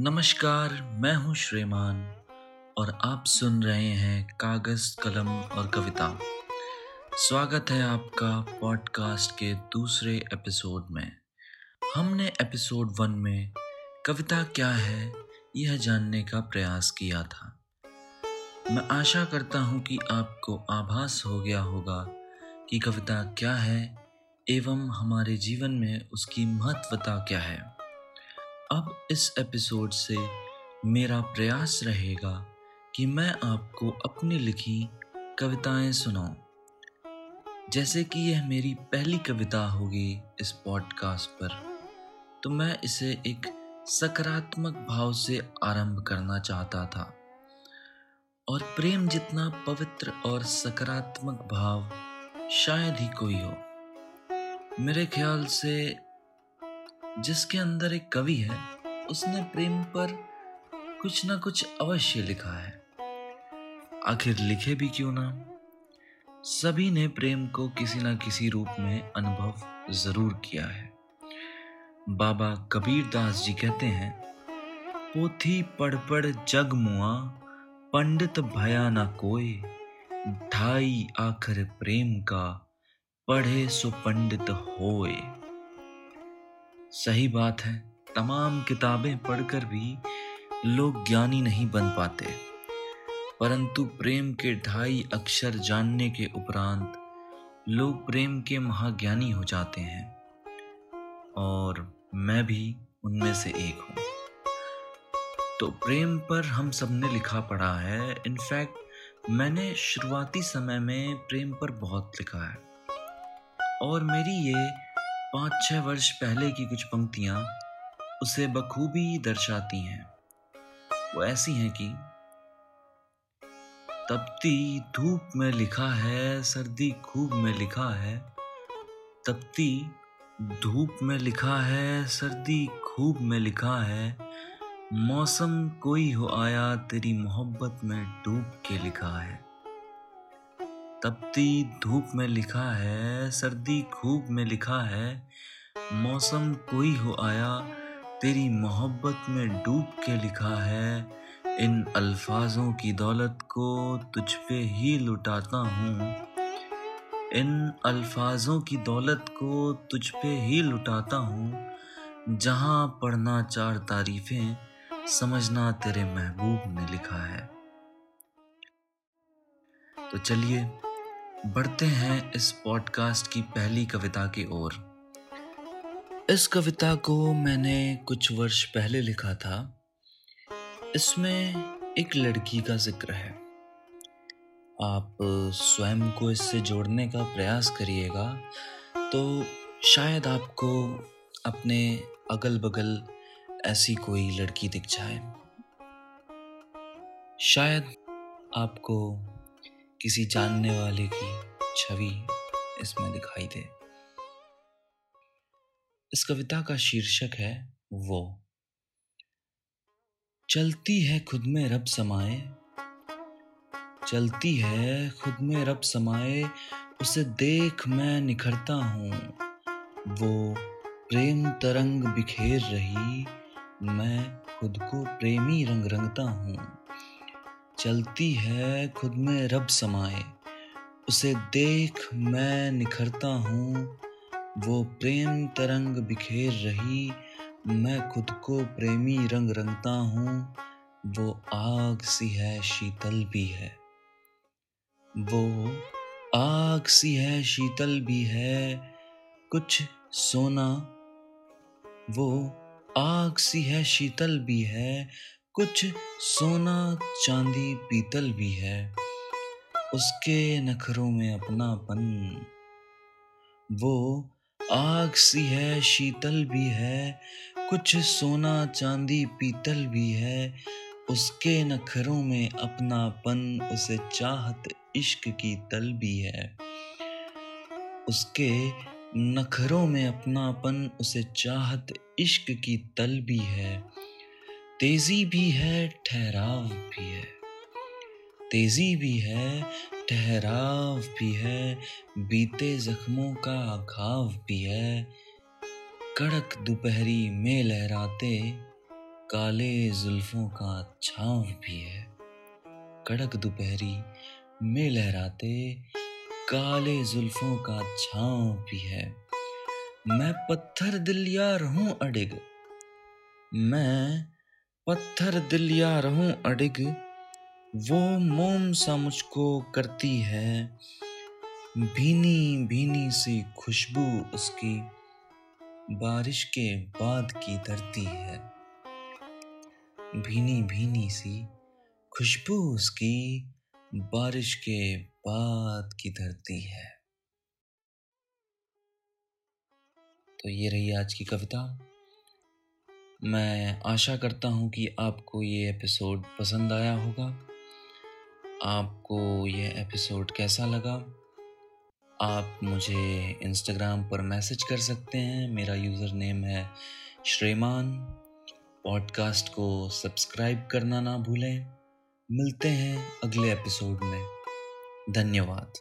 नमस्कार, मैं हूँ श्रीमान और आप सुन रहे हैं कागज़, कलम और कविता। स्वागत है आपका पॉडकास्ट के दूसरे एपिसोड में। हमने एपिसोड वन में कविता क्या है यह जानने का प्रयास किया था। मैं आशा करता हूँ कि आपको आभास हो गया होगा कि कविता क्या है एवं हमारे जीवन में उसकी महत्वता क्या है। अब इस एपिसोड से मेरा प्रयास रहेगा कि मैं आपको अपनी लिखी कविताएँ सुनाऊं। जैसे कि यह मेरी पहली कविता होगी इस पॉडकास्ट पर तो मैं इसे एक सकारात्मक भाव से आरंभ करना चाहता था। और प्रेम जितना पवित्र और सकारात्मक भाव शायद ही कोई हो। मेरे ख्याल से जिसके अंदर एक कवि है, उसने प्रेम पर कुछ ना कुछ अवश्य लिखा है। आखिर लिखे भी क्यों ना? सभी ने प्रेम को किसी ना किसी रूप में अनुभव ज़रूर किया है। बाबा कबीर दास जी कहते हैं, पोथी पढ़ पढ़ जग मुआ, पंडित भया ना कोई ढाई आखिर प्रेम का, पढ़े सो पंडित होए। सही बात है। तमाम किताबें पढ़कर भी लोग ज्ञानी नहीं बन पाते। परंतु प्रेम के ढाई अक्षर जानने के उपरांत लोग प्रेम के महाज्ञानी हो जाते हैं। और मैं भी उनमें से एक हूँ। तो प्रेम पर हम सबने लिखा पढ़ा है। इनफैक्ट मैंने शुरुआती समय में प्रेम पर बहुत लिखा है। और मेरी ये पाँच छः वर्ष पहले की कुछ पंक्तियाँ उसे बखूबी दर्शाती हैं। वो ऐसी हैं कि, तपती धूप में लिखा है, सर्दी खूब में लिखा है। तपती धूप में लिखा है, सर्दी खूब में लिखा है। मौसम कोई हो आया, तेरी मोहब्बत में डूब के लिखा है। तपती धूप में लिखा है, सर्दी खूब में लिखा है। मौसम कोई हो आया, तेरी मोहब्बत में डूब के लिखा है। इन अल्फाजों की दौलत को तुझ पे ही लुटाता हूँ। इन अल्फाजों की दौलत को तुझ पे ही लुटाता हूँ। जहाँ पढ़ना चार तारीफें, समझना तेरे महबूब ने लिखा है। तो चलिए बढ़ते हैं इस पॉडकास्ट की पहली कविता की ओर। इस कविता को मैंने कुछ वर्ष पहले लिखा था। इसमें एक लड़की का ज़िक्र है। आप स्वयं को इससे जोड़ने का प्रयास करिएगा तो शायद आपको अपने अगल बगल ऐसी कोई लड़की दिख जाए। शायद आपको किसी जानने वाले की छवि इसमें दिखाई दे। इस कविता का शीर्षक है वो। चलती है खुद में रब समाए। चलती है खुद में रब समाए। उसे देख मैं निखरता हूँ। वो प्रेम तरंग बिखेर रही। मैं खुद को प्रेमी रंग रंगता हूँ। चलती है खुद में रब समाए उसे देख मैं निखरता हूँ, वो प्रेम तरंग बिखेर रही, मैं खुद को प्रेमी रंग रंगता हूँ, वो आग सी है शीतल भी है। वो आग सी है शीतल भी है, कुछ सोना, वो आग सी है शीतल भी है कुछ सोना चांदी पीतल भी है। उसके नखरों में अपनापन। वो आग सी है, शीतल भी है, कुछ सोना चांदी पीतल भी है। उसके नखरों में अपनापन, उसे चाहत इश्क की तल भी है। उसके नखरों में अपनापन, उसे चाहत इश्क की तल भी है। तेज़ी भी है, ठहराव भी है। तेज़ी भी है, ठहराव भी है, बीते जख्मों का घाव भी है। कड़क दोपहरी में लहराते, काले जुल्फों का छाव भी है। कड़क दोपहरी में लहराते, काले जुल्फों का छाव भी है। मैं पत्थर दिल यार हूँ अडिग, मैं पत्थर दिल यार हूँ अडिग, वो मोम सा मुझको करती है। भीनी भीनी सी खुशबू उसकी बारिश के बाद की धरती है। भीनी भीनी सी खुशबू उसकी बारिश के बाद की धरती है। तो ये रही आज की कविता। मैं आशा करता हूँ कि आपको ये एपिसोड पसंद आया होगा। आपको ये एपिसोड कैसा लगा? आप मुझे इंस्टाग्राम पर मैसेज कर सकते हैं। मेरा यूज़र नेम है श्रेमान। पॉडकास्ट को सब्सक्राइब करना ना भूलें। मिलते हैं अगले एपिसोड में। धन्यवाद।